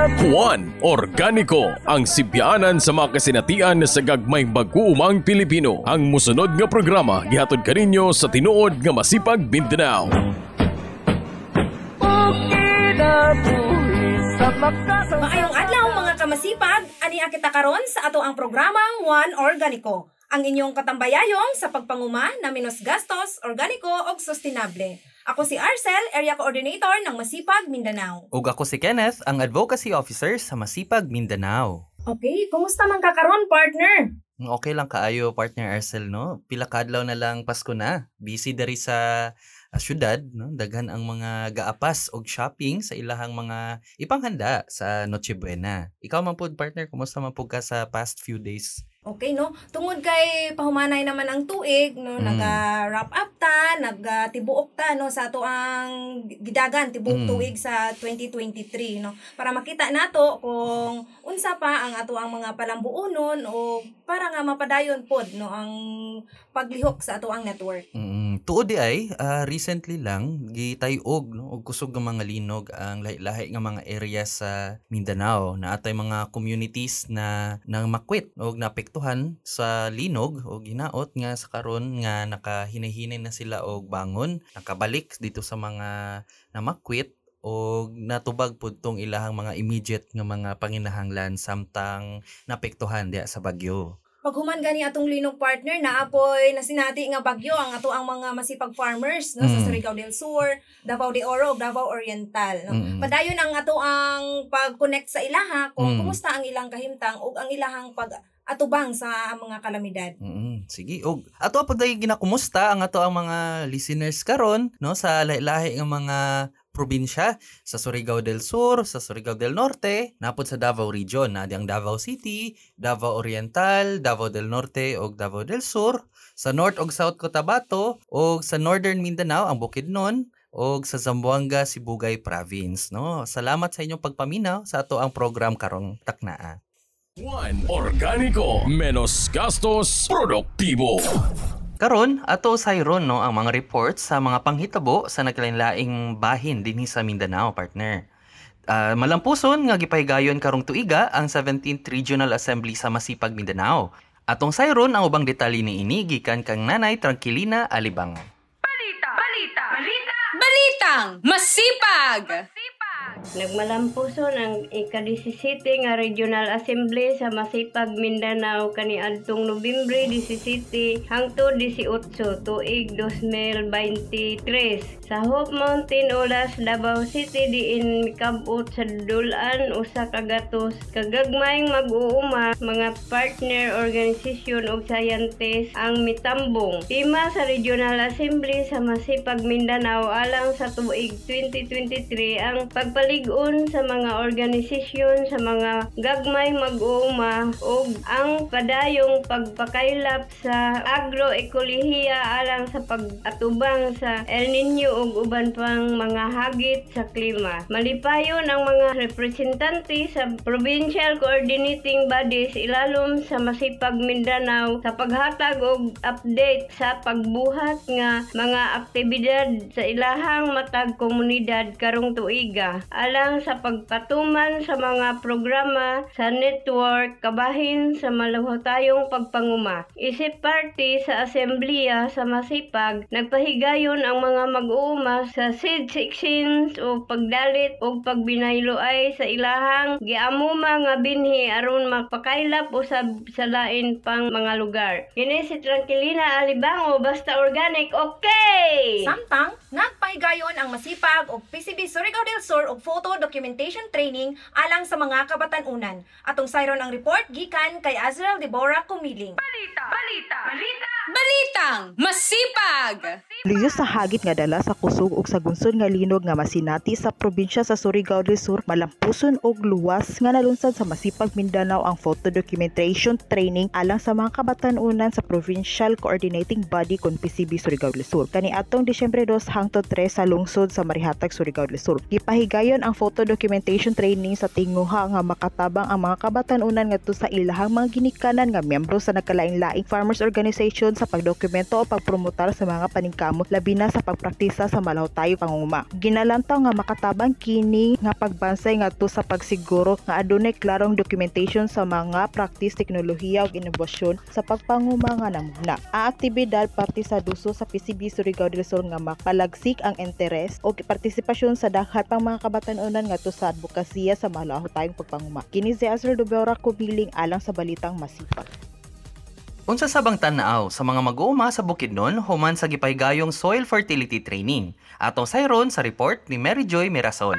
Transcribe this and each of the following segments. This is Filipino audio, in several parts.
Juan Organiko ang sibyanan sa mga kasinatian sa gagmay mag-uumang Pilipino. Ang musunod nga programa gihatod kaninyo sa tinuod nga masipag Mindanao. Maayong adlaw mga kamasipag, ani kita karon sa ato ang programang One Organico. Ang inyong katambayayong sa pagpanguma na minus gastos, organiko ug sustainable. Ako si Arcel, Area Coordinator ng Masipag, Mindanao. Ug ako si Kenneth, ang Advocacy Officer sa Masipag, Mindanao. Okay, kumusta man ka karon, partner? Okay lang kaayo, partner Arcel, no? Pila kadlaw na lang Pasko na. Busy diri sa uh, syudad, no? Daghan ang mga gaapas og shopping sa ilahang mga ipanghanda sa Noche Buena. Ikaw man pud partner, kumusta man pud ka sa past few days? Okay, no? Tungod kay pahumanay naman ang tuig, no? Mm. Naga-wrap up ta, nagatibuok ta, no? Sa ato ang gidagan, tibuok Mm. tuig sa 2023, no? Para makita nato kung unsa pa ang ato ang mga palambuonon o para nga mapadayon pod, no? Ang paglihok sa ato ang network. Mm, tuod di ay ah, recently lang gitayog no og kusog nga mga linog ang lahi-lahi nga mga area sa Mindanao na atay mga communities na nang makwit og naapektuhan sa linog og ginaot nga sa karon nga nakahinay-hinay na sila og bangon nakabalik dito sa mga namakwit og natubag pud tong ilahang mga immediate nga mga panginahanglan samtang naapektuhan diya sa bagyo. Paghuman gani atong linog partner na apoy na sinati nga bagyo ang ato ang mga masipag farmers no sa Mm. Surigao del Sur, Davao de Oro, Davao Oriental no. Mm-mm. Padayon ang ato ang pag-connect sa ilaha kung Mm. kumusta ang ilang kahimtang ug ang ilahang pag atubang sa mga kalamidad. Mm, sige. Og ato pa day ginakumusta ang ato ang mga listeners karon no sa lahi-lahi nga mga probinsya sa Surigao del Sur, sa Surigao del Norte, napod sa Davao Region, na ang Davao City, Davao Oriental, Davao del Norte ug Davao del Sur, sa North ug South Cotabato ug sa Northern Mindanao ang Bukidnon ug sa Zamboanga, Sibugay Province, no. Salamat sa inyong pagpaminaw sa ato ang program karong taknaa. Juan Organiko menos gastos produktibo. Karon ato sayron no ang mga reports sa mga panghitabo sa naglain-laing bahin dinhi sa Mindanao partner. Ah, malampuson nga gipahigayon karong tuiga ang 17th Regional Assembly sa Masipag Mindanao. Atong sayron ang ubang detalye niini gikan kang Nanay Tranquilina Alibang. Balitang Masipag! Nagmalampuson ang ika-17 nga Regional Assembly sa Masipag, Mindanao kaniadtong Nobyembre 17 hangtod 18 tuig 2023 sa Hope Mountain Olas, Davao City diin mikabot sa dulan usa ka gatos. Kagagmayng mag-uuma mga partner organisasyon ug scientist ang mitambong. Tema sa Regional Assembly sa Masipag, Mindanao alang sa tuig 2023 ang pagpalig-on sa mga organisasyon sa mga gagmay mag-uuma ug ang padayong pagpakaylap sa agroekolohiya alang sa pag-atubang sa El Nino ug uban pang mga hagit sa klima. Malipayon ang mga representante sa provincial coordinating bodies ilalom sa Masipag Mindanao sa paghatag og update sa pagbuhat nga mga aktibidad sa ilahang matag komunidad karong tuiga alang sa pagpatuman sa mga programa sa network kabahin sa maluhotayong pagpanguma. Isip party sa asembleya sa Masipag, nagpahigayon ang mga mag-uuma sa seed sections o pagdalit o pagbinayloay sa ilahang giamuma nga binhi aron magpakaylap usab sa lain pang mga lugar. Kini si Tranquilina Alibango basta organic okay. Samtang nagpahigayon ang masipag og PCB Surigao del Sur og photo documentation training alang sa mga kabatan-unan. Atong sayron ang report gikan kay Azrael Deborah Kumiling. Balitang Masipag! Luyos sa hagit nga dala sa kusog ug sa gunsod nga linog nga masinati sa probinsya sa Surigao del Sur malampuson og luwas nga nalunsad sa Masipag Mindanao ang photo documentation training alang sa mga kabatan-unan sa Provincial Coordinating Body kon PCB Surigao del Sur. Kani atong Disyembre 2 hangtod 3 sa lungsod sa Marihatag Surigao del Sur. Gipahigayon ang ang photo documentation training sa tinguha nga makatabang ang mga kabatanunan ngadto sa ilahang mga ginikanan nga miyembro sa nagkalain-laing farmers organization sa pagdokumento o pagpromotar sa mga paningkamot labi na sa pagpraktisa sa malahutayo panguma. Ginalantaw nga makatabang kini nga pagbansay ngadto sa pagsiguro nga adunay klarong documentation sa mga practice, teknolohiya ug inobasyon sa pagpanguma nga namuna. Ang aktibidad parte sa duso sa PCB Surigao del Sur nga mapalagsik ang interes o partisipasyon sa daghat pang mga kabatanunan ngadto sa advokasya sa malahutayong pagpanguma. Kini si Azra Dubera kubiling alang sa balitang masipag. Unsa sabang tanaw sa mga mag-uuma sa Bukidnon human sa gipaygayong soil fertility training. Atong sayron sa report ni Mary Joy Mirasol.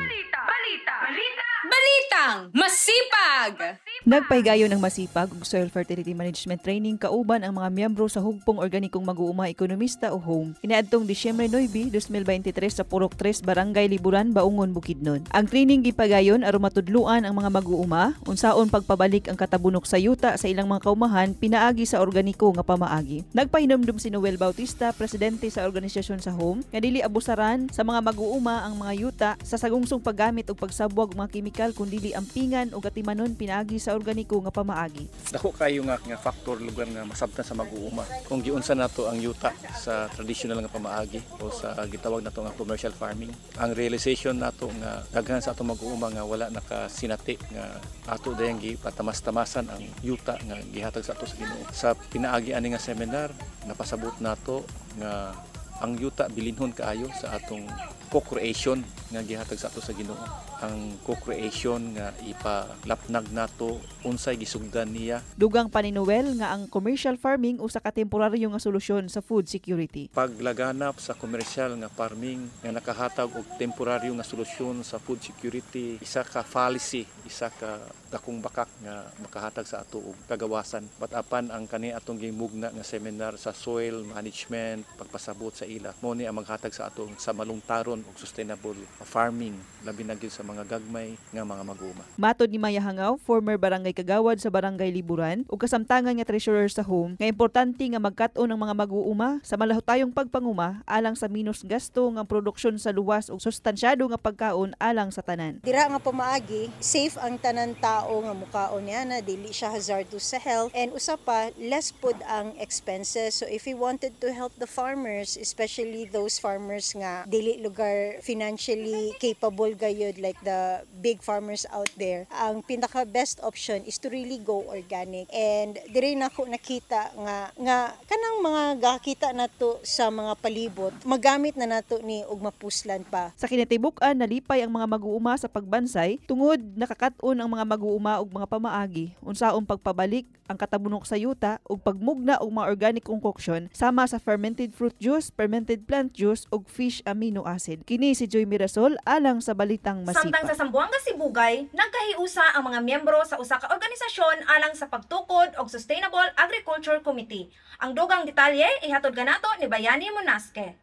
Balitang masipag. Nagpahigayon ng masipag ug soil fertility management training kauban ang mga miyembro sa hugpong organikong mag-uuma ekonomista o home inaadtong Disyembre 9, 2023 sa Purok 3 Barangay Liburan, Baungon, Bukidnon. Ang training gipagayon aron matudluan ang mga mag-uuma unsaon pagpabalik ang katabunok sa yuta sa ilang mga kaumahan pinaagi sa organiko nga pamaagi. Nagpahinomdom si Noel Bautista, presidente sa organisasyon sa home, nga dili abusaran sa mga mag-uuma ang mga yuta sa sagungsong paggamit og pagsabwag mga kimikal kundi ampingan o gatimanon pinaagi sa organiko nga pamaagi. dako kayo nga nga factor lugar nga masabtan sa mag-uuma kung giunsa nato ang yuta sa traditional nga pamaagi o sa gitawag nato nga commercial farming ang realization nato nga daghan sa ato mag-uuma nga wala nakasinati nga ato dayang gipatamas-tamasan ang yuta nga gihatag sa ato sa Ginoo sa pinaagi ani nga seminar napasabot nato nga ang yuta bilinhon kaayo sa atong co-creation nga gihatag sa ato sa Ginoo. Ang co-creation nga ipalapnag nato unsay gisugdan niya. Dugang pa ni Noel nga ang commercial farming usa ka temporaryo nga solusyon sa food security. paglaganap sa komersyal nga farming nga nakahatag og temporaryo nga solusyon sa food security isa ka fallacy isa ka dakong bakak nga makahatag sa ato og kagawasan but apan ang kani atong gimugna nga seminar sa soil management pagpasabot sa ila mo ni ang maghatag sa ato sa malungtaron og sustainable farming labi na gyud sa mga gagmay nga mga mag-uuma Matod ni Maya Hangaw, former barangay kagawad sa barangay Liburan, ug kasamtangan nga treasurer sa home, nga importante nga magkat-on ang mga mag-uuma sa malahutayong pagpanguma alang sa minus gasto nga produksyon sa luwas ug sustansyado nga pagkaon alang sa tanan. Dira nga pamaagi, safe ang tanan tao nga mukaon niya na dili siya hazardous sa health and usa pa less pud ang expenses. So if we wanted to help the farmers, especially those farmers nga dili lugar financially capable gayud like the big farmers out there, ang pinaka best option is to really go organic. And diri na ko nakita nga nga kanang mga gakita nato sa mga palibot, magamit na nato ni og mapuslan pa. Sa kinatibuk-an nalipay ang mga mag-uuma sa pagbansay tungod nakakat-on ang mga mag-uuma ug mga pamaagi unsaong pagpabalik ang katabunok sa yuta ug pagmugna og mga organic concoction sama sa fermented fruit juice, fermented plant juice ug fish amino acid. Kini si Joy Mirasol alang sa balitang Samtang sa masipa. Sambuanga Sibugay, nagkahiusa ang mga miyembro sa usa ka organisasyon alang sa pagtukod og Sustainable Agriculture Committee. Ang dugang detalye ihatod kanato ni Bayani Monaske.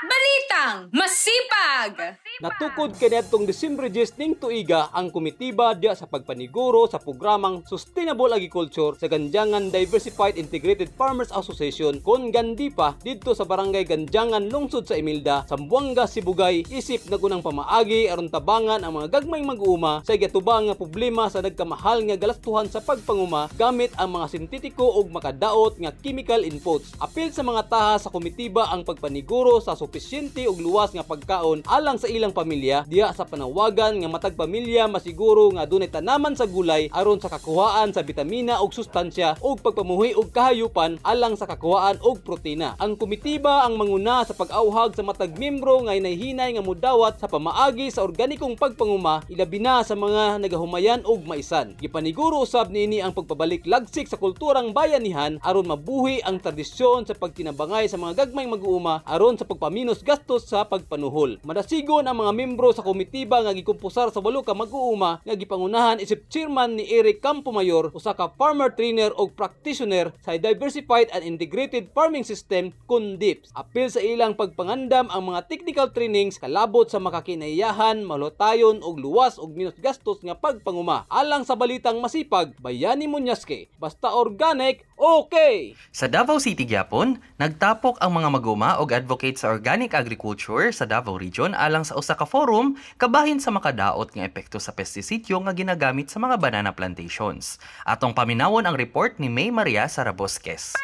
Balitang masipag. Natukod kaniadtong Disyembre 10 ning tuiga ang komitiba diya sa pagpaniguro sa programang Sustainable Agriculture sa Ganjangan Diversified Integrated Farmers Association kon Gandipa didto sa barangay Ganjangan lungsod sa Emilda, Sambuanga, Sibugay isip nagunang pamaagi aron tabangan ang mga gagmayng mag-uuma sa igatubang nga problema sa nagkamahal nga galastuhan sa pagpanguma gamit ang mga sintetiko ug makadaot nga chemical inputs. Apil sa mga taha sa komitiba ang pagpaniguro sa supisyente ug luwas nga pagkaon alang sa ilang pamilya diya sa panawagan nga matag pamilya masiguro nga dunay tanaman sa gulay aron sa kakuhaan sa bitamina ug sustansya ug pagpamuhi og kahayupan alang sa kakuhaan og protina. Ang komitiba ang manguna sa pag-awhag sa matag membro nga inahinay nga mudawat sa pamaagi sa organikong pagpanguma ilabi na sa mga nagahumayan og maisan. Gipaniguro usab niini ang pagpabalik lagsik sa kulturang bayanihan aron mabuhi ang tradisyon sa pagtinabangay sa mga gagmayng mag-uuma aron sa pagpaminos gastos sa pagpanuhol. Madasigon ang mga membro sa komitiba nga gikumpusar sa walo ka mag-uuma nga gipangunahan isip chairman ni Eric Campomayor usa ka farmer trainer ug practitioner sa Diversified and Integrated Farming System kun DIPS. Apil sa ilang pagpangandam ang mga technical trainings kalabot sa makakinayahan, malutayon ug luwas ug minus gastos nga pagpanguma. Alang sa balitang masipag, Bayani Munyaske, basta organic, Okay! Sa Davao City gyapon, nagtapok ang mga maguma og advocate sa organic agriculture sa Davao Region alang sa usa ka forum kabahin sa makadaot nga epekto sa pestisidyo nga ginagamit sa mga banana plantations. Atong paminawon ang report ni May Maria Sarabosques.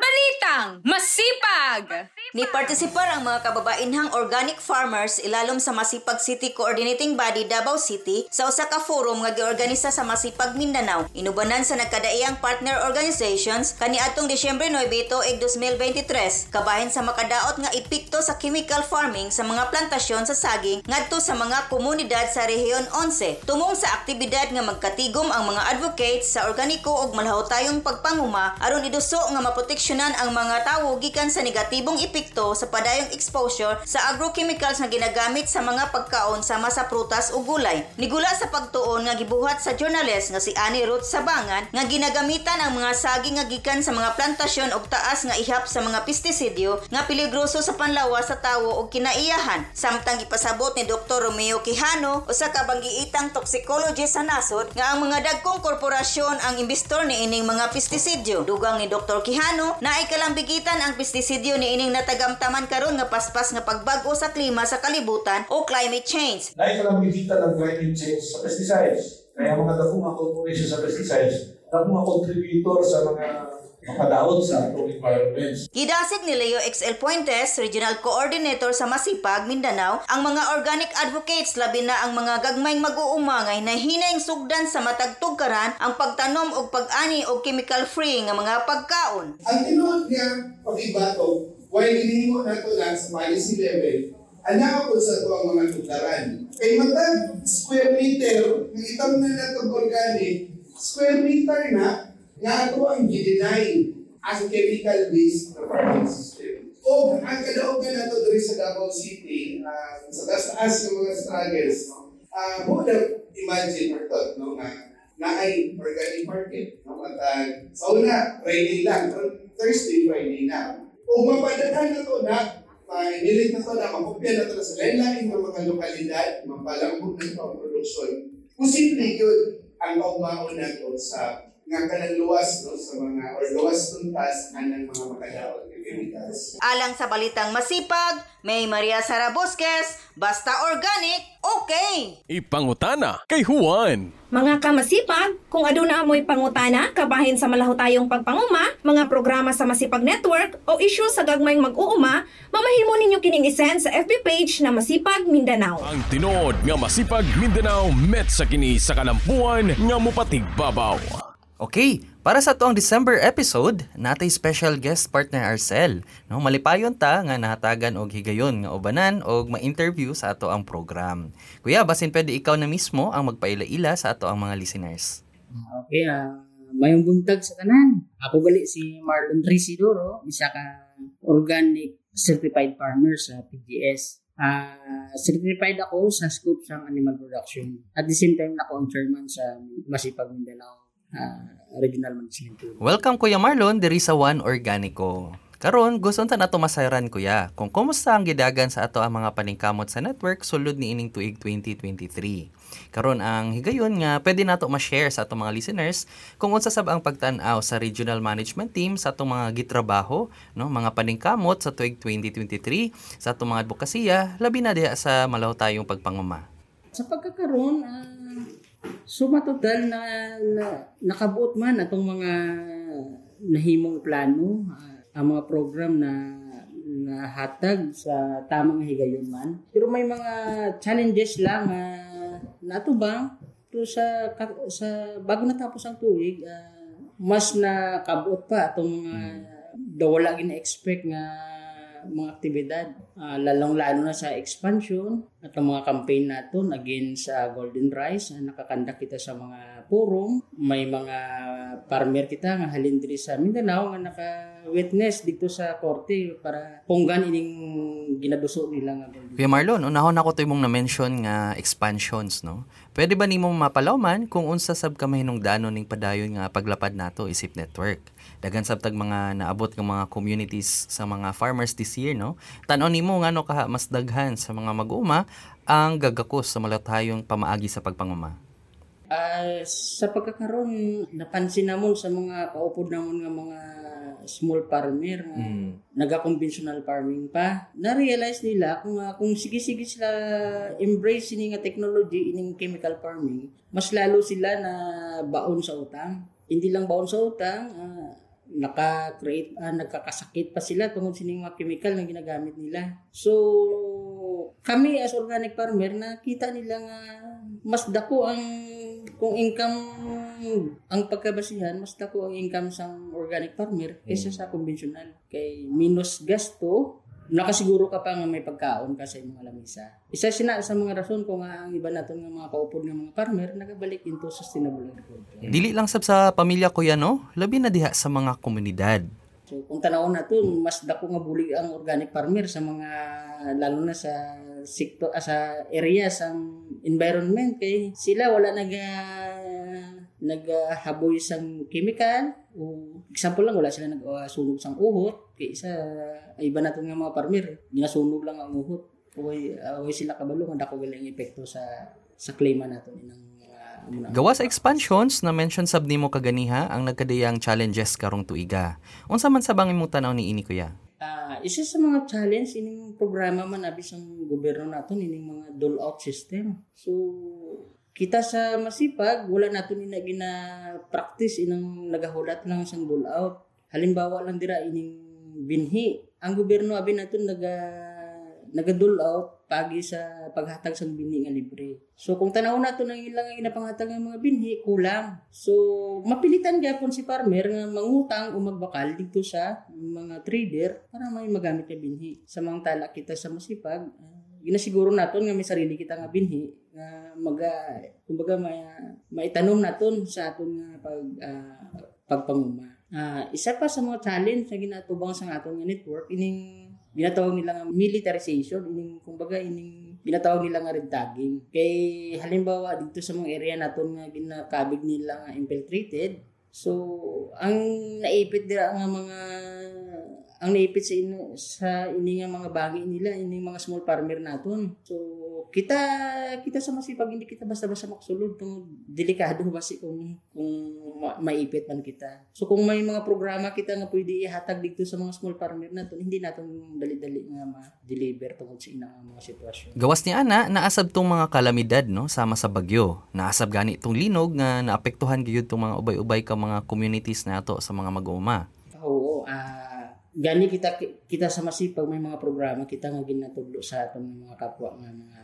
Balitang masipag! Ni partisipar ang mga kababainhang organic farmers ilalom sa Masipag City Coordinating Body Davao City sa usa ka forum nga giorganisa sa Masipag Mindanao. Inubanan sa nagkadaiyang partner organizations kaniadtong Disyembre 9 tuig 2023 kabahin sa makadaot nga epekto sa chemical farming sa mga plantasyon sa saging ngadto sa mga komunidad sa rehiyon 11 tumong sa aktibidad nga magkatigom ang mga advocates sa organiko ug malahutayong pagpanguma aron iduso nga maproteksyonan ang mga tawo gikan sa negatibong epekto sa padayong exposure sa agrochemicals nga ginagamit sa mga pagkaon sama sa prutas ug gulay. Nigula sa pagtuon nga gibuhat sa journalist nga si Annie Ruth Sabangan nga ginagamitan ang mga saging nga gikan sa mga plantasyon og taas nga ihap sa mga pestisidyo nga peligroso sa panlawas sa tawo ug kinaiyahan. Samtang ipasabot ni Dr. Romeo Quijano usa ka banggiitang toxicologist sa nasod nga ang mga dagkong korporasyon ang imbestor ni ining mga pestisidyo. Dugang ni Dr. Quijano na ay kalambigitan ang pestisidyo ni ining natagamtaman karon nga paspas nga pagbag-o sa klima sa kalibutan o climate change. Dahil ka lang bibita ng climate change sa pesticides. Kaya mga dako nga corporation sa pesticides, dako nga contributor sa mga makadaot sa atong environment. Gidasig ni Leo XL Puentes, Regional Coordinator sa Masipag, Mindanao, ang mga organic advocates labi na ang mga gagmayng mag-uumangay na hinayang sugdan sa matag tugkaran ang pagtanom og pag-ani og chemical free nga mga pagkaon. Ang tinuod niya pag-ibato, while hinimo na ito lang sa policy level, anak po sa ito ang mga tugkaran. Kay matag square meter, ng itam na na itong organic, square meter na, nga ato ang gideny as chemical based na farming system. O ang kalooban na ito diri sa Davao City, uh, sa taas-taas ng mga struggles, no? uh, mo na imagine or thought, no, nga na ay organic market. No? At uh, sa una, Friday lang, Thursday, Friday na. O mapadaghan na to na, mainilit na to na, makopya na to na sa lain-lain ng mga lokalidad, mapalambot na ito ang produksyon. Posible yun ang kaumaon na to sa nga kanang luwas no sa mga or luwas tuntas anang mga chemicals. Alang sa balitang masipag, may Maria Sara Bosques, basta organic, okay! Ipangutana kay Juan. Mga kamasipag, kung aduna amoy pangutana kabahin sa malahutayong pagpanguma, mga programa sa Masipag Network o issue sa gagmayng mag-uuma, mamahimo ninyo kining isend sa FB page na Masipag Mindanao. Ang tinuod nga masipag Mindanao met sa kini sa kalampuan nga mupatig babaw. Okay, para sa tuang December episode, natay special guest partner Arcel. No, malipayon ta nga nahatagan og higayon nga ubanan og ma-interview sa ato ang program. Kuya, basin pwede ikaw na mismo ang magpaila-ila sa ato ang mga listeners. Okay, uh, mayong buntag sa tanan. Ako gali si Marlon Trisidoro, isa ka organic certified farmer sa PGS. Uh, certified ako sa scope sa animal production. At the same time, ako ang chairman sa Masipag Mindanao uh, regional management tool. Welcome Kuya Marlon diri sa One Organico. Karon gusto ta nato masayran kuya kung kumusta ang gidagan sa ato ang mga paningkamot sa network sulod ni ining tuig 2023. Karon ang higayon nga pwede nato ma-share sa ato mga listeners kung unsa sab ang pagtan-aw sa regional management team sa atong mga gitrabaho, no, mga paningkamot sa tuig 2023 sa atong mga advokasya labi na diha sa malaw tayong pagpanguma. Sa pagkakaroon, uh, Suma total na, na nakabuot man atong mga nahimong plano, uh, ang mga program na nahatag sa tamang higayon man. Pero may mga challenges lang uh, natubang to sa sa bago natapos ang tuig uh, mas nakabuot pa atong mga dawala gina-expect nga mga aktibidad, uh, lalong-lalo na sa expansion at ang mga campaign naton against sa uh, Golden Rice na nakakandak kita sa mga forum. May mga farmer kita nga halin diri sa Mindanao nga naka-witness dito sa korte para punggan ining ginaduso nila nga Golden Kuya Marlon, unahon ako to imong na-mention nga expansions, no? Pwede ba nimo mapalawman kung unsa sab ka mahinungdanon ning padayon nga paglapad nato isip network? Dagan sab tag mga naabot ng mga communities sa mga farmers this year, no? Tan-on nimo ngano kaha mas daghan sa mga mag-uma ang gagakos sa malatayong pamaagi sa pagpanguma. Ah, sa pagkakaroon napansin namon sa mga kaupod namon nga mga small farmer nga naga-conventional farming pa na-realize nila kung ah, kung sige-sige sila embrace ini nga technology ining chemical farming mas lalo sila na baon sa utang hindi lang baon sa utang ah, naka-create ah, nagkakasakit pa sila tungod sa mga chemical na ginagamit nila. So kami as organic farmer nakita nila nga mas dako ang kung income ang pagkabasihan mas dako ang income sang organic farmer kaysa sa conventional. Kay minus gasto nakasiguro ka pa nga may pagkaon ka sa imong lamisa. Isa sina sa mga rason kung nga ang iba naton nga mga kaupod nga mga farmer nagabalik into sustainable agriculture. Dili lang sab sa pamilya ko yan, no? Labi na diha sa mga komunidad. So kung tanawon nato mas dako nga buli ang organic farmer sa mga lalo na sa sektor ah, sa area sang environment kay sila wala nag naghaboy sang chemical o example lang wala sila nagsunog sang uhot kay isa iba naton nga mga farmer ginasunog lang ang uhot Uy, uh, sila kabalo nga dako gali ang epekto sa sa klima naton inang mga Gawa sa expansions na mention sab nimo kaganiha ang nagkadayang challenges karong tuiga. Unsa man sa bangin mong tanaw ni ini kuya? Ah, isa sa mga challenge ining programa man abis ang gobyerno naton ining mga dole out system. So kita sa masipag wala nato ni na gina practice inang nagahulat lang sang dole out. Halimbawa lang dira ining binhi. Ang gobyerno abi naton naga naga dole out pagi sa paghatag sang binhi nga libre. So kung tanaw nato nang ilang nga ginapanghatag nga mga binhi kulang. So mapilitan gyapon si farmer nga mangutang o magbakal dito sa mga trader para may magamit nga binhi. Sa mga tala kita sa masipag, uh, ginasiguro naton nga may sarili kita nga binhi nga maga kumbaga may maitanom naton sa aton nga pag uh, pagpanguma. Uh, isa pa sa mga challenge na ginatubang sa aton nga network ining ginatawag nila nga militarization ining kumbaga ining ginatawag nila nga red tagging kay halimbawa dito sa mga area naton nga ginakabig nila nga infiltrated so ang naipit dira nga mga ang naipit sa ino, sa ini nga mga bagi nila ini mga small farmer naton so kita kita sa masipag hindi kita basta-basta maksulod tong delikado basi kung kung ma- maipit man kita so kung may mga programa kita nga pwede ihatag dito sa mga small farmer naton hindi naton dali-dali nga ma-deliver tungod sa inang mga sitwasyon Gawas ni ana naasab tong mga kalamidad no sama sa bagyo. Naasab gani tong linog nga naapektuhan gyud tong mga ubay-ubay ka mga communities nato sa mga mag-uuma. Oo, ah gani kita kita sa masipag may mga programa kita nga ginatudlo sa atong mga kapwa nga mga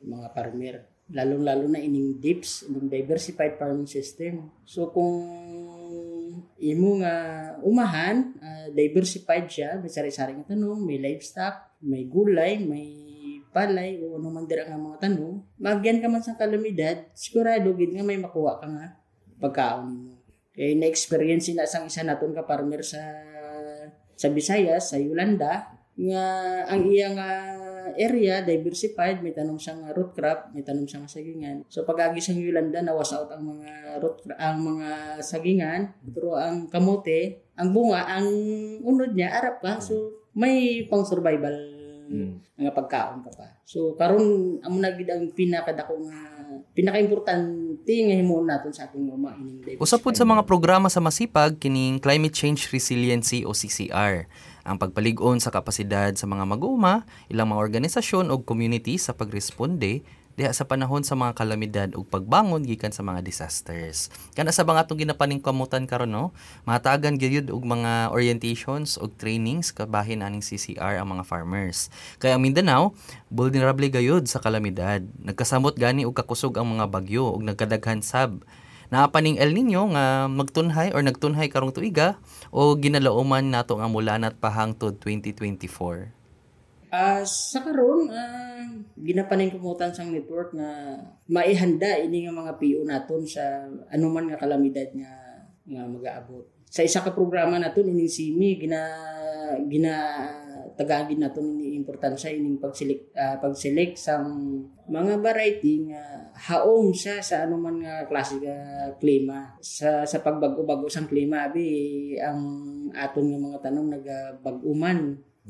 mga farmer. Lalong lalo na ining DIPS ining diversified farming system. So kung imo nga umahan uh, diversified siya may sari-sari nga tanong may livestock may gulay may palay o ano man dira nga mga tanong magyan ka man sa kalamidad sigurado gid nga may makuha ka nga pagkaon mo kay na-experience na sang isa naton ka farmer sa sa Visayas, sa Yolanda, nga ang iyang uh, area diversified, may tanong siyang root crop, may tanong siyang sagingan. So pagagi sa Yolanda nawas out ang mga root ang mga sagingan, pero ang kamote, ang bunga, ang unod niya arap ka. So may pang survival mm. nga pagkaon ka pa. So karon amo na gid ang pinakadako nga pinaka-importante nga himuon naton sa ating mga ining Usap sa mga programa sa masipag kining Climate Change Resiliency o CCR. Ang pagpalig-on sa kapasidad sa mga mag-uuma, ilang mga organisasyon o community sa pagresponde diha sa panahon sa mga kalamidad ug pagbangon gikan sa mga disasters. Kana sa mga atong ginapaning kamutan karon no, mahatagan gyud og mga orientations og trainings kabahin aning CCR ang mga farmers. Kaya ang Mindanao vulnerable gayud sa kalamidad. Nagkasamot gani og kakusog ang mga bagyo ug nagkadaghan sab naapaning El Nino nga magtunhay or nagtunhay karong tuiga o ginalauman nato nga mulanat pa hangtod 2024. Uh, sa karon uh, ginapaning kumutan sang network nga maihanda ini nga mga PO naton sa anuman nga kalamidad nga nga mag-aabot. Sa isa ka programa naton ining simi gina gina tagagin naton ini importansya ining pagsilik uh, pagselect sang mga variety nga haom siya sa anuman nga klase nga klima sa sa pagbago-bago sang klima abi ang aton nga mga tanom nagabag-uman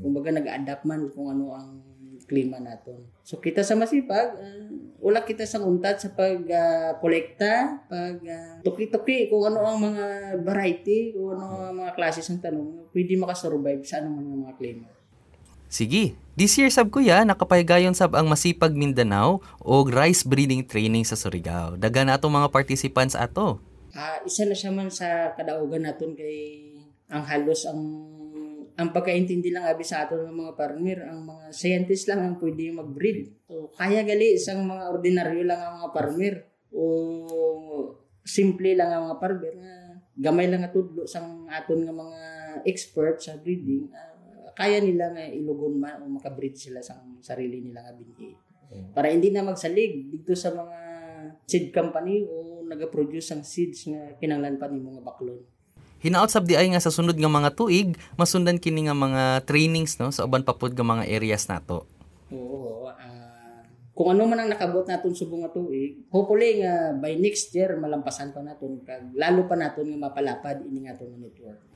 kumbaga nag-adapt man kung ano ang klima naton. So kita sa masipag, uh, wala kita sa untat sa pag uh, kolekta, pag uh, tuki-tuki kung ano ang mga variety, kung ano ang mga klase ng tanong, pwede makasurvive sa anong mga klima. Sige, this year sab kuya nakapahigayon sab ang Masipag Mindanao o rice breeding training sa Surigao. Daga na atong mga participants ato. Uh, isa na siya man sa kadaugan naton kay ang halos ang ang pagkaintindi lang abi sa aton ng mga farmer, ang mga scientist lang ang pwede mag-breed. So, kaya gali isang mga ordinaryo lang ang mga farmer o simple lang ang mga farmer nga gamay lang nga tudlo sang aton nga mga expert sa breeding. Uh, kaya nila nga ilugon man o makabreed sila sa sarili nila nga binhi. Para hindi na magsalig dito sa mga seed company o nagaproduce ang seeds nga kinanglan pa ni mga baklon. Hinaot sab ay nga sa sunod nga mga tuig, masundan kini nga mga trainings no sa uban papud nga mga areas nato. Oo. Uh, kung ano man ang nakabot naton subong nga tuig, hopefully nga by next year malampasan pa naton kag lalo pa naton nga mapalapad ini nga network.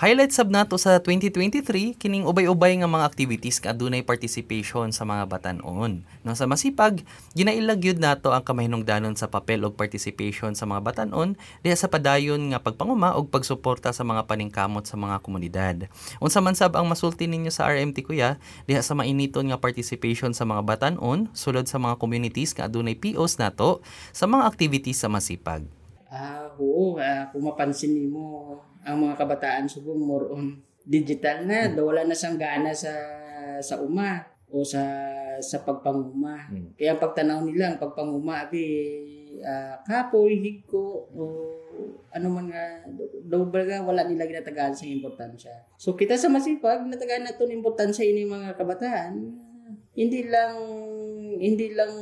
Highlight sab nato sa 2023 kining ubay-ubay nga mga activities nga adunay participation sa mga batan-on. No sa masipag, ginailag gyud nato ang kamahinungdanon sa papel og participation sa mga batan-on diha sa padayon nga pagpanguma og pagsuporta sa mga paningkamot sa mga komunidad. Unsa man sab ang masulti ninyo sa RMT kuya diha sa mainiton nga participation sa mga batan-on sulod sa mga communities nga adunay POs nato sa mga activities sa masipag. Ah, oo, uh, kung mapansin nimo ang mga kabataan subong more on digital na, hmm. wala na siyang gana sa sa uma o sa sa pagpanguma. Hmm. Kaya ang pagtanaw nila, ang pagpanguma, abi, uh, kapoy, higko, o ano man nga, daw baga wala nila ginatagaan sa importansya. So kita sa masipag, natagaan na ito importansya ini mga kabataan, hindi lang, hindi lang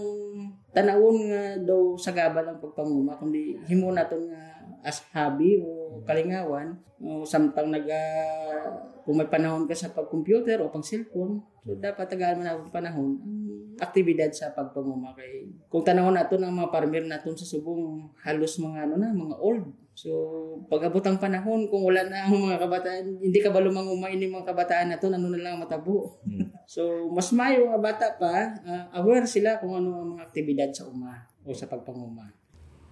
tanawon nga daw sa gaba lang pagpanguma, kundi himo na nga as hobby o kalingawan o samtang nag uh, kung may panahon ka sa pag-computer o pag-cellphone so dapat tagaan mo na ang panahon ang aktibidad sa pagpanguma kay kung tanawon nato ng mga farmer naton sa subong halos mga ano na mga old. So pag abot ang panahon kung wala na ang mga kabataan hindi ka ba lumanguma ini mga kabataan naton ano na lang matabo. Hmm. so mas mayo nga bata pa uh, aware sila kung ano ang mga aktibidad sa uma o sa pagpanguma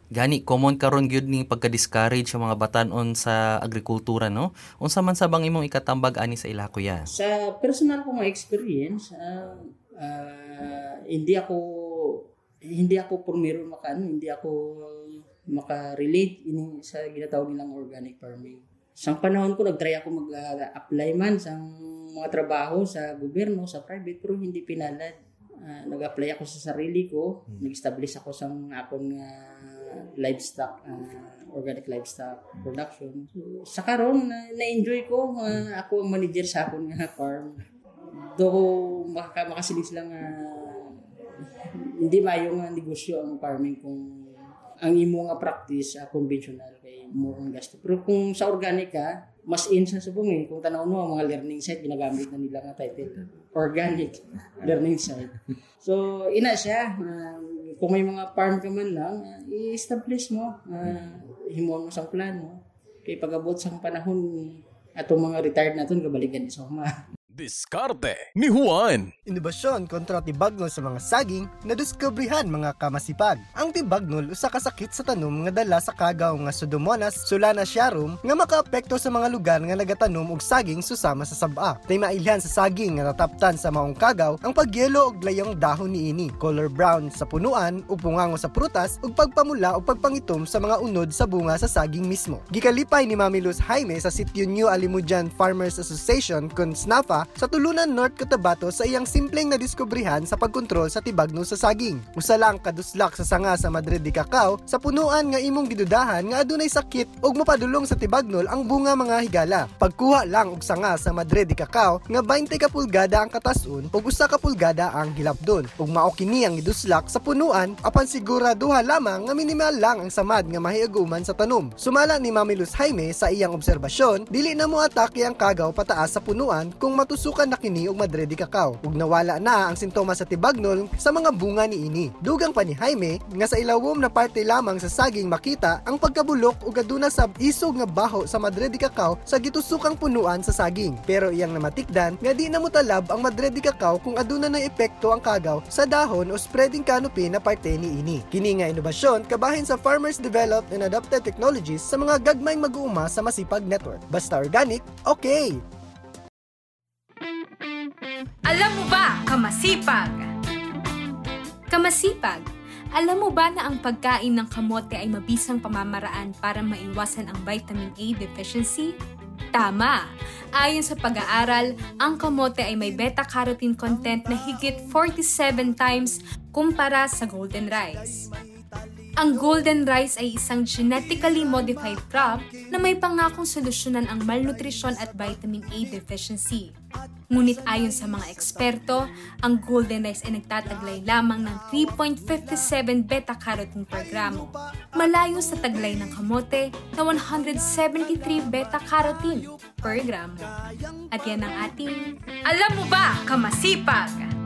Gani common karon gyud ning pagka-discourage sa mga batan-on sa agrikultura no. Unsa man sa bang imong ikatambag ani sa ila kuya? Sa personal ko nga experience, uh, uh, hindi ako hindi ako formero makano, hindi ako maka-relate ini sa ginatawag nilang organic farming. Sa panahon ko nagtry ako mag-apply man sa mga trabaho sa gobyerno, sa private pero hindi pinalad. Uh, nag-apply ako sa sarili ko, hmm. nag-establish ako sa akong uh, livestock uh, organic livestock production. So, sa karon na, na-enjoy ko uh, ako ang manager sa akong nga farm. Do makaka makasilig sila nga hindi mayo nga negosyo ang farming kung ang imo nga practice uh, conventional kay more on gasto. Pero kung sa organic ka, mas in sa subong eh. Kung tanaw mo, ang mga learning site, ginagamit na nila nga title. Organic learning site. So, ina siya. Uh, kung may mga farm ka man lang, i-establish mo, uh, himon mo sa plano. Kay pagabot sa panahon, atong mga retired naton kabalikan sa uma. Diskarte ni Juan. Inobasyon kontra tibagnol sa mga saging na diskubrihan mga kamasipag. Ang tibagnol usa ka sakit sa tanom nga dala sa kagaw nga Pseudomonas solana sharum nga makaapekto sa mga lugar nga nagatanom og saging susama sa saba. Tay mailhan sa saging nga nataptan sa maong kagaw ang pagyelo og layong dahon niini, color brown sa punuan ug pungango sa prutas ug pagpamula o pagpangitom sa mga unod sa bunga sa saging mismo. Gikalipay ni Mami Luz Jaime sa sitio New Alimujan Farmers Association kun SNAFA sa Tulunan North Cotabato sa iyang simpleng nadiskubrihan sa pagkontrol sa tibagno sa saging. Usa lang kaduslak sa sanga sa Madrid de Cacao sa punuan nga imong gidudahan nga adunay sakit ug mapadulong sa tibagnol ang bunga mga higala. Pagkuha lang og sanga sa Madrid de Cacao nga 20 ka pulgada ang katasun ug usa ka pulgada ang hilapdon. Ug mao kini ang iduslak sa punuan apan siguraduha lamang nga minimal lang ang samad nga mahiaguman sa tanom. Sumala ni Mami Luz Jaime sa iyang obserbasyon, dili na mo atake ang kagaw pataas sa punuan kung matus gitusukan na kini og madre di kakao ug nawala na ang sintomas sa tibagnol sa mga bunga ni ini. Dugang pa ni Jaime nga sa ilawom na parte lamang sa saging makita ang pagkabulok ug aduna sa isog nga baho sa madre di kakao sa gitusukang punuan sa saging. Pero iyang namatikdan nga di na mutalab ang madre di kakao kung aduna na epekto ang kagaw sa dahon o spreading canopy na parte ni ini. Kini nga inobasyon kabahin sa Farmers Developed and Adopted Technologies sa mga gagmayng mag-uuma sa Masipag Network. Basta organic, okay! Alam mo ba, kamasipag? Kamasipag, alam mo ba na ang pagkain ng kamote ay mabisang pamamaraan para maiwasan ang vitamin A deficiency? Tama! Ayon sa pag-aaral, ang kamote ay may beta-carotene content na higit 47 times kumpara sa golden rice. Ang golden rice ay isang genetically modified crop na may pangakong solusyonan ang malnutrisyon at vitamin A deficiency. Ngunit ayon sa mga eksperto, ang golden rice ay nagtataglay lamang ng 3.57 beta-carotene per gramo, malayo sa taglay ng kamote na 173 beta-carotene per gramo. At yan ang ating Alam mo ba, kamasipag?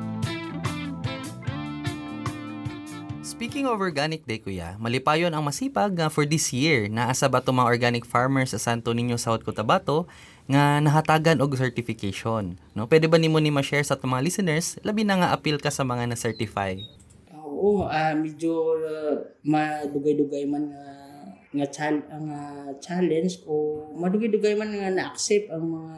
Speaking of organic day kuya, malipayon ang masipag nga for this year na asa ba mga organic farmers sa Santo Niño South Cotabato nga nahatagan og certification. No, pwede ba nimo ni ma-share sa mga listeners labi na nga appeal ka sa mga na-certify? Oo, ah, medyo uh, madugay-dugay man nga nga chal- ang ah, challenge o madugay-dugay man nga na-accept ang mga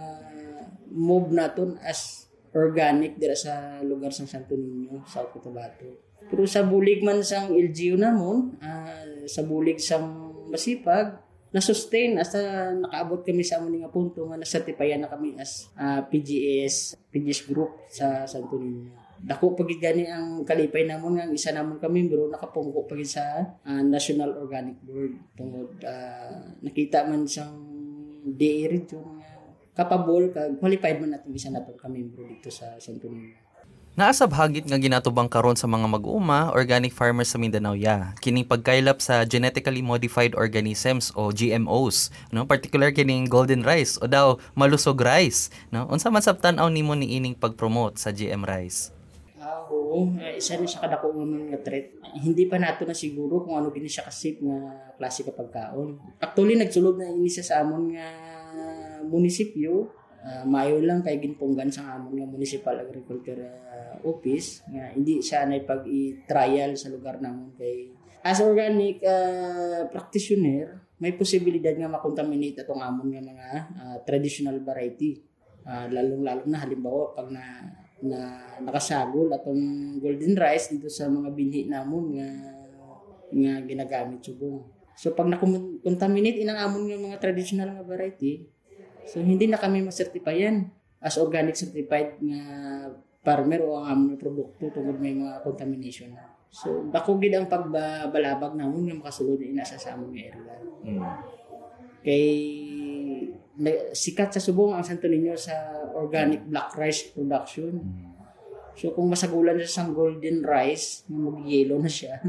move naton as organic dira sa lugar sa Santo Niño, South Cotabato. Pero sa bulig man sang LGU namon, ah, sa bulig sang masipag, na-sustain asa nakaabot kami sa among nga punto nga na-certifyan na kami as ah, PGS, PGS group sa Santo Niño. Dako pagid gani ang kalipay namon nga isa namon ka membro nakapungko pagid sa ah, National Organic Board tungod ah, nakita man siyang DA region nga kapabol kag qualified man natong isa naton ka membro dito sa Santo Niño. Naasab hagit nga ginatubang karon sa mga mag-uuma organic farmers sa Mindanao ya. Kining pagkaylap sa genetically modified organisms o GMOs, no? Particular kining golden rice o daw malusog rice, no? Unsa man sabtan-aw nimo ni ining pag-promote sa GM rice? Ah, Eh, isa na siya kadako nga threat. Hindi pa nato na siguro kung ano gini siya kasip nga klase ka pagkaon. Actually nagsulod na ini sa amon nga munisipyo. Ah, maayo lang kay ginpunggan sa amon nga municipal agriculture ah, office nga hindi siya na pag i-trial sa lugar namon kay as organic ah, practitioner may posibilidad nga makontaminate atong amon nga mga ah, traditional variety. Ah, lalong-lalo na halimbawa pag na na nakasagol atong golden rice dito sa mga binhi namon nga nga ginagamit subong. So pag na-contaminate inang amon nga mga traditional nga variety, so hindi na kami ma-certifyan as organic certified nga farmer o ang amon nga produkto tungod may mga contamination na. So dako gid ang pagbalabag namon nga makasulod ina sa sa amon nga area. Kay na- sikat sa subong ang Santo Niño sa organic black rice production. So kung masagulan siya sa golden rice, mag-yellow na siya.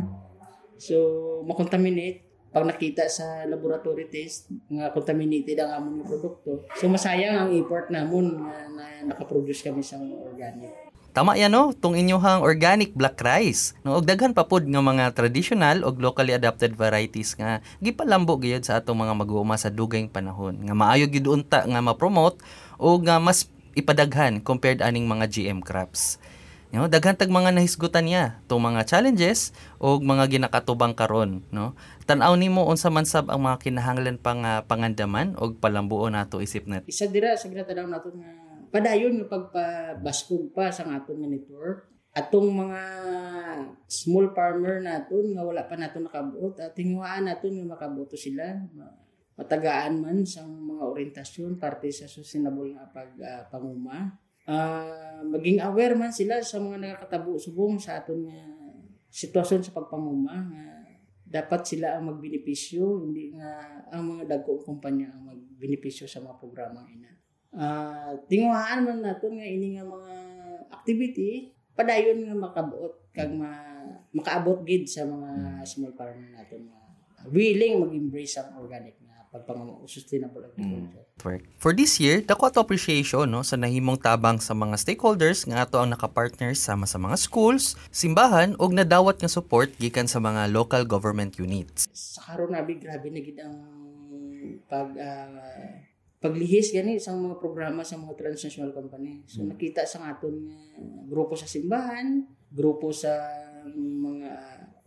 So makontaminate pag nakita sa laboratory test nga contaminated ang amon nga produkto. So masayang ang import namon nga na, nakaproduce kami sa organic. Tama yan no, tung inyohang organic black rice. No, og daghan pa pod nga mga traditional og locally adapted varieties nga gipalambo gyud sa atong mga mag-uuma sa dugayng panahon. Nga maayo gyud unta nga ma-promote o nga mas ipadaghan compared aning mga GM crops. No, daghan tag mga nahisgutan niya tong mga challenges o mga ginakatubang karon, no. Tan-aw nimo unsa man sab ang mga kinahanglan pang uh, pangandaman og palambuo nato isip net. Isa dira sa ginatanaw nato nga padayon nga pagpabaskog pa sa aton nga network atong mga small farmer naton nga wala pa nato nakabuot at tinguhaan naton nga makaboto sila ma- matagaan man sa mga orientasyon parte sa sustainable nga pag ah, panguma Ah, maging aware man sila sa mga nakakatabo subong sa aton nga sitwasyon sa pagpanguma nga dapat sila ang magbenepisyo hindi nga ang mga dagkong kumpanya ang magbenepisyo sa mga programang ina. Ah, tinguhaan man naton nga ini nga mga activity padayon nga makabuot kag ma, makaabot gid sa mga small farmer naton nga willing mag-embrace ang organic nga pagpangumo sustainable agriculture. Work. For this year, dako ato appreciation no sa nahimong tabang sa mga stakeholders nga ato ang naka-partners sama sa mga schools, simbahan ug nadawat nga support gikan sa mga local government units. Sa karon nabi grabe na gid ang pag ah, paglihis gani sa mga programa sa mga transnational company. So nakita sa aton nga grupo sa simbahan, grupo sa mga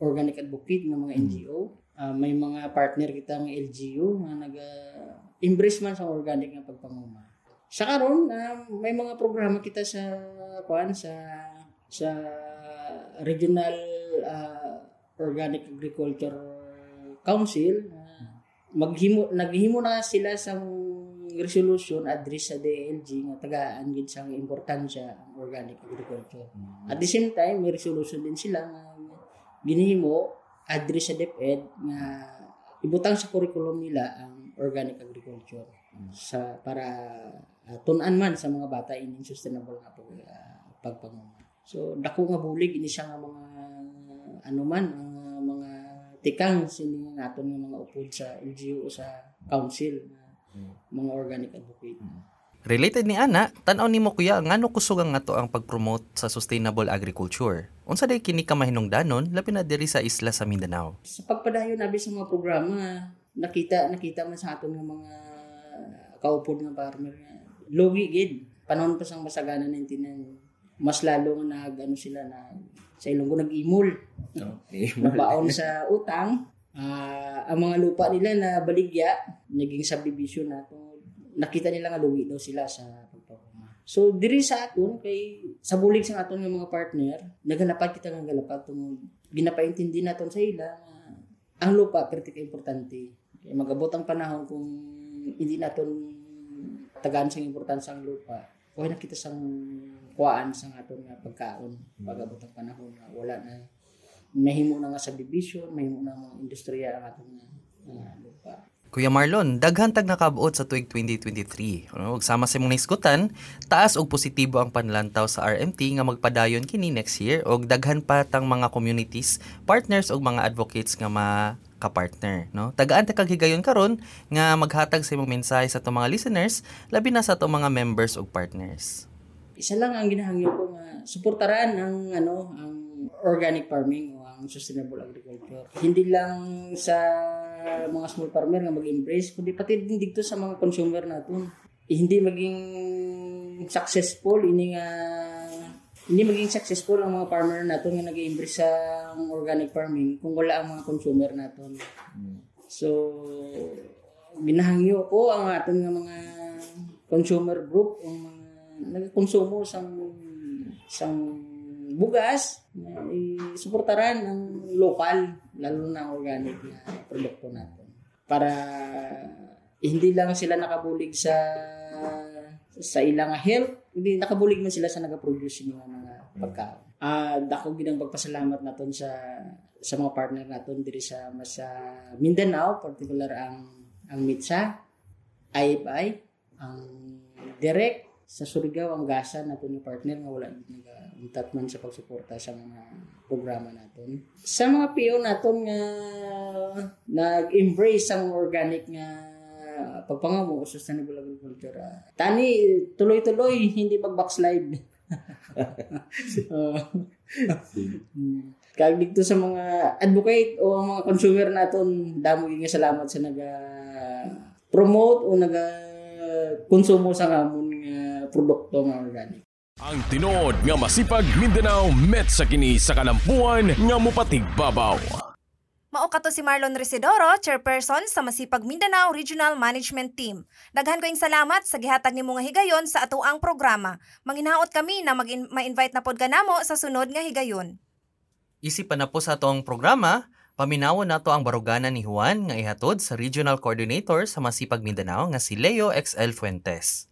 organic advocate nga mga NGO, ah, may mga partner kita nga LGU nga naga embrace man sa organic nga pagpanguma. Sa karon ah, may mga programa kita sa kuan sa sa regional ah, organic agriculture council ah, maghimo naghimo na sila sa resolution address sa DLG nga tagaan gid sa importansya ang organic agriculture. At the same time may resolution din sila nga ginhimo address sa DepEd nga ibutang sa curriculum nila ang organic agriculture sa para uh, tunan man sa mga bata in sustainable nga pag, uh, pagpanguma. So dako nga bulig ini siya nga mga ano man ang uh, mga tikang sini naton nga mga upod sa LGU sa council nga mga organic advocate. Related ni ana, tan-aw nimo kuya ngano kusog ang ato ang pag-promote sa sustainable agriculture. Unsa day kini ka mahinungdanon labi na diri sa isla sa Mindanao? Sa pagpadayon nabi sa mga programa, nakita nakita man sa aton nga mga kaupod nga farmer lugi gid. Panahon pa sang masagana 99 mas lalo nga nag ano sila na sa Ilonggo nag-imol. Okay. Nabaon sa utang. Ah, ang mga lupa nila na baligya, naging subdivision na to. Nakita nila nga lugi daw sila sa pagpapuma. So diri sa aton kay sa bulig sa aton nga mga partner, naganapan kita nga galapag tungod ginapaintindi naton sa ila nga ang lupa kritika importante. Kaya magabot ang panahon kung hindi naton tagaan sa importansya ang lupa. Okay na kita sang kuhaan sa aton nga pagkaon pagabot ang panahon nga wala na mahimo na nga subdivision, mahimo na mga industriya ang atong nga lupa. Kuya Marlon, daghan tag nakabuot sa tuig 2023. Ano, ug sama sa imong naisgutan, taas og positibo ang panlantaw sa RMT nga magpadayon kini next year og daghan pa tang mga communities, partners ug mga advocates nga ma ka-partner, no? Tagaan ta kag higayon karon nga maghatag sa imong mensahe sa atong mga listeners, labi na sa atong mga members ug partners. Isa lang ang ginahangyo ko nga suportaran ang ano ang organic farming o ang sustainable agriculture. Hindi lang sa mga small farmer nga mag-embrace, kundi pati din dito sa mga consumer natin. Eh, hindi maging successful ini nga hindi maging successful ang mga farmer natin nga nag-embrace sa organic farming kung wala ang mga consumer natin. So, ginahangyo ko ang aton nga mga consumer group ang mga nagkonsumo sang sang bugas na isuportaran ang lokal lalo na organic na produkto natin. Para hindi lang sila nakabulig sa sa ilang health hindi nakabulig man sila sa nagaproduce ng mga pagkaon ah dako gid ang pagpasalamat naton sa sa mga partner naton diri sa sa Mindanao particular ang ang MITSA IFI ang direct sa Surigao ang gasa naton ni partner nga wala nagauntat man sa pagsuporta sa mga programa naton. Sa mga PO naton nga nag-embrace ang organic nga pagpangamo sustainable agriculture. ah, Tani tuloy-tuloy hindi mag-backslide. Kag dito sa mga advocate o ang mga consumer naton damo nga salamat sa naga promote o naga konsumo sa amon nga produkto nga organic. Ang tinuod nga masipag Mindanao met sa kini sa kalampuan nga mupatig babaw. Mao kato si Marlon Residoro, chairperson sa Masipag Mindanao Regional Management Team. Daghan ko salamat sa gihatag nimo nga higayon sa atuang programa. Manginaot kami na mag ma-invite na pod kanamo sa sunod nga higayon. Isipan na po sa atong programa, paminawon nato ang baruganan ni Juan nga ihatod sa Regional Coordinator sa Masipag Mindanao nga si Leo XL Fuentes.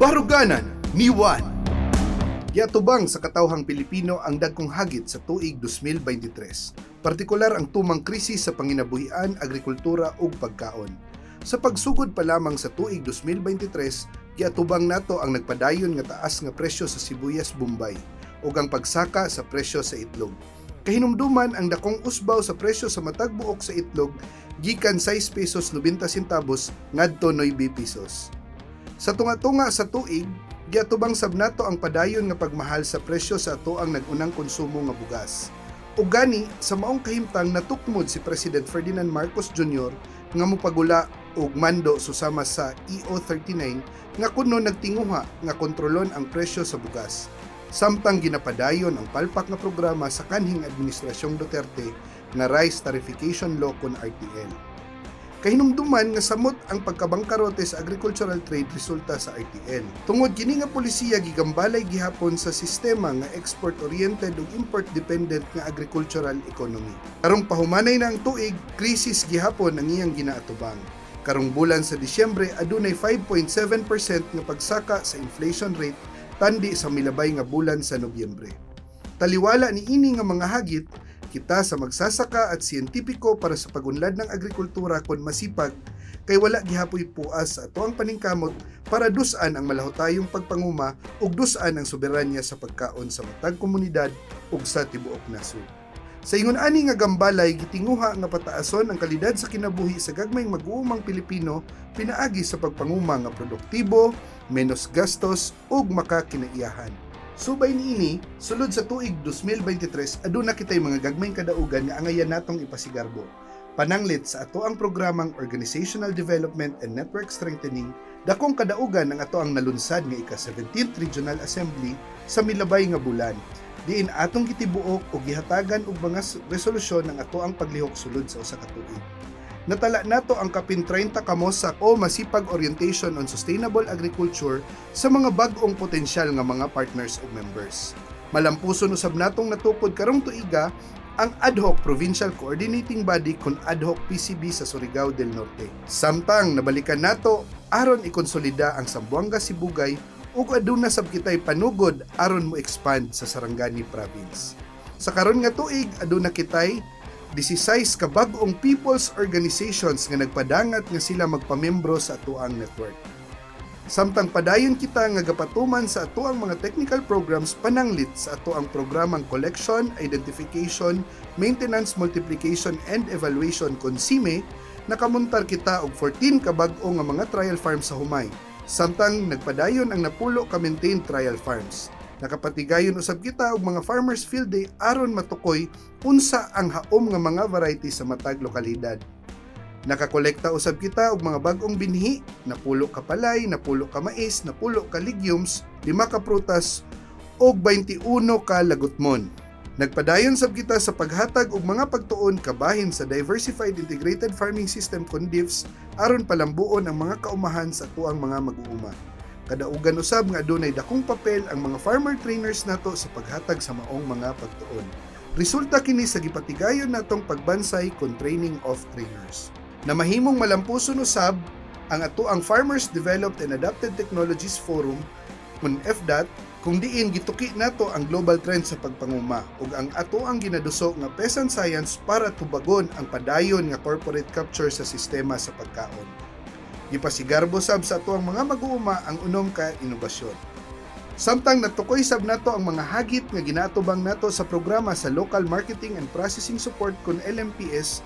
Baruganan ni Juan. Yatubang sa katawhang Pilipino ang dagkong hagit sa tuig 2023, partikular ang tumang krisis sa panginabuhian, agrikultura ug pagkaon. Sa pagsugod pa lamang sa tuig 2023, giatubang nato ang nagpadayon nga taas nga presyo sa sibuyas Bombay ug ang pagsaka sa presyo sa itlog. kahinumduman ang dakong usbaw sa presyo sa matag buok sa itlog gikan 6 pesos 90 centavos ngadto 9 pesos. Sa tunga-tunga sa tuig, giatubang sab nato ang padayon nga pagmahal sa presyo sa ato ang nagunang konsumo nga bugas. Ug gani sa maong kahimtang natukmod si President Ferdinand Marcos Jr. nga mopagula og mando susama sa EO39 nga kuno nagtinguha nga kontrolon ang presyo sa bugas. Samtang ginapadayon ang palpak nga programa sa kanhing administrasyong Duterte nga Rice Tarification Law kon RTL. Kahinumduman nga samot ang pagkabangkarote sa agricultural trade resulta sa RTL. Tungod kini nga polisiya gigambalay gihapon sa sistema nga export-oriented ug import-dependent nga agricultural economy. Karong pahumanay na ang tuig, krisis gihapon ang iyang ginaatubang. Karong bulan sa Disyembre, adunay 5.7% nga pagsaka sa inflation rate tandi sa milabay nga bulan sa Nobyembre. Taliwala ni ini nga mga hagit, kita sa magsasaka at siyentipiko para sa pagunlad ng agrikultura kon masipag kay wala gihapoy puas sa ato ang paningkamot para dusan ang malahotayong pagpanguma ug dusan ang soberanya sa pagkaon sa matag komunidad ug sa tibuok nasod. Sa ingon ani nga gambalay gitinguha nga pataason ang kalidad sa kinabuhi sa gagmayng mag-uumang Pilipino pinaagi sa pagpanguma nga produktibo, menos gastos ug makakinaiyahan. Subay niini, sulod sa tuig 2023, aduna kitay mga gagmayng kadaugan nga angayan natong ipasigarbo. Pananglit sa ato ang programang Organizational Development and Network Strengthening, dakong kadaugan ang ato ang nalunsad nga ika-17th Regional Assembly sa milabay nga bulan. Diin atong gitibuok o gihatagan og mga resolusyon ng ato ang paglihok sulod sa usa ka tuig. Natala nato ang kapin 30 kamosak o masipag orientation on sustainable agriculture sa mga bag-ong potensyal nga mga partners o members. Malampuson usab natong natukod karong tuiga ang ad hoc provincial coordinating body kon ad hoc PCB sa Surigao del Norte. Samtang nabalikan nato aron ikonsolida ang Sambuanga Sibugay ug aduna sab kitay panugod aron mo expand sa Sarangani province. Sa karon nga tuig aduna kitay 16 ka bag-ong people's organizations nga nagpadangat nga sila magpamembro sa atuang network. Samtang padayon kita nga gapatuman sa atuang mga technical programs pananglit sa atuang programang collection, identification, maintenance, multiplication and evaluation kon SIME, nakamuntar kita og 14 ka bag-o nga mga trial farms sa Humay. Samtang nagpadayon ang napulo ka maintained trial farms. Nakapatigayon usab kita og mga farmers field day aron matukoy unsa ang haom nga mga variety sa matag lokalidad. Nakakolekta usab kita og mga bag-ong binhi, napulo ka palay, napulo ka mais, napulo ka legumes, lima ka prutas og 21 ka lagutmon. Nagpadayon sab kita sa paghatag og mga pagtuon kabahin sa Diversified Integrated Farming System CONDIFS aron palambuon ang mga kaumahan sa tuang mga mag-uuma. Kadaugan usab nga adunay dakong papel ang mga farmer trainers nato sa paghatag sa maong mga pagtuon. Resulta kini sa gipatigayon natong pagbansay kon training of trainers. Na mahimong malampuson usab ang ato ang Farmers Developed and Adapted Technologies Forum kun FDAT kung diin gituki nato ang global trend sa pagpanguma ug ang ato ang ginaduso nga peasant science para tubagon ang padayon nga corporate capture sa sistema sa pagkaon. Gipasigarbo sab sa ato ang mga mag-uuma ang unom ka inobasyon. Samtang natukoy sab nato ang mga hagit nga ginatubang nato sa programa sa Local Marketing and Processing Support kun LMPS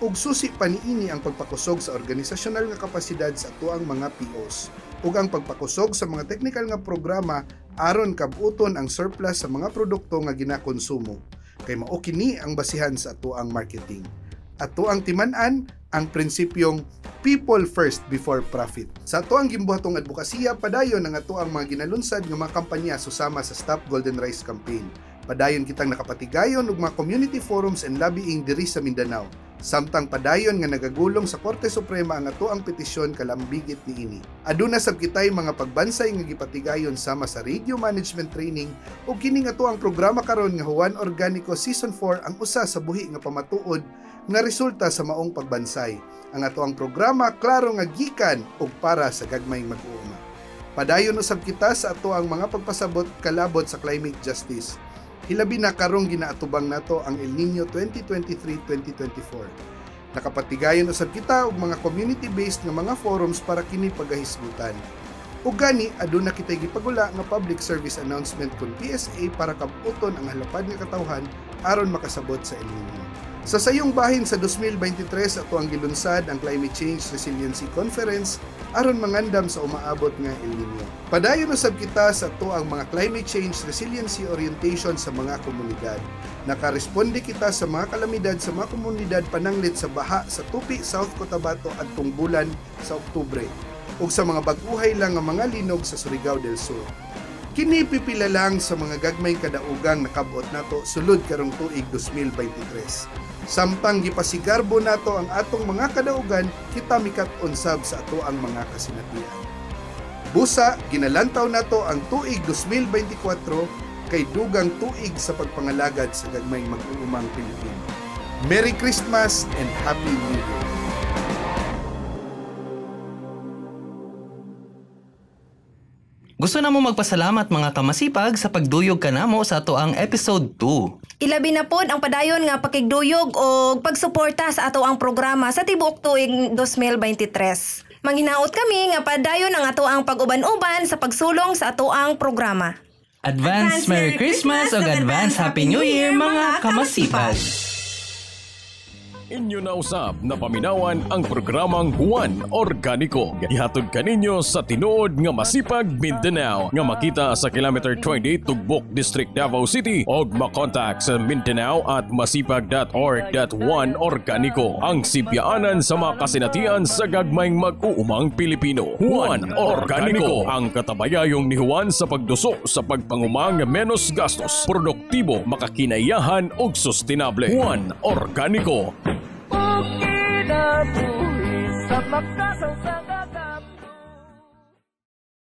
ug susi pa niini ang pagpakusog sa organisasyonal nga kapasidad sa atuang mga POs ug ang pagpakusog sa mga technical nga programa aron kabuton ang surplus sa mga produkto nga ginakonsumo kay mao kini ang basihan sa atuang marketing. Ato ang timan-an ang prinsipyong people first before profit. Sa ato ang gimbuhatong advokasya padayon ang ato ang mga ginalunsad nga mga kampanya susama sa Stop Golden Rice Campaign. Padayon kitang nakapatigayon og mga community forums and lobbying diri sa Mindanao Samtang padayon nga nagagulong sa Korte Suprema ang ato ang petisyon kalambigit ni ini. Aduna sab kitay mga pagbansay nga gipatigayon sama sa radio management training ug kini nga ang programa karon nga Juan Organico Season 4 ang usa sa buhi nga pamatuod nga resulta sa maong pagbansay. Ang ato ang programa klaro nga gikan ug para sa gagmayng mag-uuma. Padayon usab kita sa ato ang mga pagpasabot kalabot sa climate justice Hilabi na karong ginaatubang nato ang El Nino 2023-2024. Nakapatigayon usab kita og mga community-based nga mga forums para kini pagahisgutan. Ug gani aduna kitay gipagula nga public service announcement kun PSA para kabuton ang halapad nga katawhan aron makasabot sa El Nino. Sa sayong bahin sa 2023 ato ang gilunsad ang Climate Change Resiliency Conference aron mangandam sa umaabot nga El Nino. Padayon usab kita sa to ang mga climate change resiliency orientation sa mga komunidad. Nakaresponde kita sa mga kalamidad sa mga komunidad pananglit sa baha sa Tupi, South Cotabato at bulan sa Oktubre ug sa mga baguhay lang nga mga linog sa Surigao del Sur. Kini pipila lang sa mga gagmay kadaugang nakabot nato sulod karong tuig 2023. Samtang gipasigarbo nato ang atong mga kadaugan, kita mikat unsab sa ato ang mga kasinatian. Busa, ginalantaw nato ang tuig 2024 kay dugang tuig sa pagpangalagad sa gagmay mag-uumang Pilipino. Merry Christmas and Happy New Year! Gusto na mo magpasalamat mga kamasipag sa pagduyog ka namo sa ato ang episode 2. Ilabi na pod ang padayon nga pakigduyog o pagsuporta sa ato ang programa sa tibuok tuig 2023. Manghinaot kami nga padayon ang ato ang pag-uban-uban sa pagsulong sa ato ang programa. Advance Merry Christmas ug Advance Happy New Year mga kamasipag! Inyo na usab na paminawan ang programang Juan Organico. Ihatod kaninyo sa tinuod nga Masipag Mindanao nga makita sa kilometer 28 Tugbok District Davao City o makontak sa Mindanao at masipag.org.1 Organico ang sibyaanan sa mga kasinatian sa gagmayng mag-uumang Pilipino. Juan Organico ang katabayayong ni Juan sa pagduso sa pagpangumang menos gastos, produktibo, makakinayahan ug sustainable. Juan Organico Kinabuhi sa makasawsang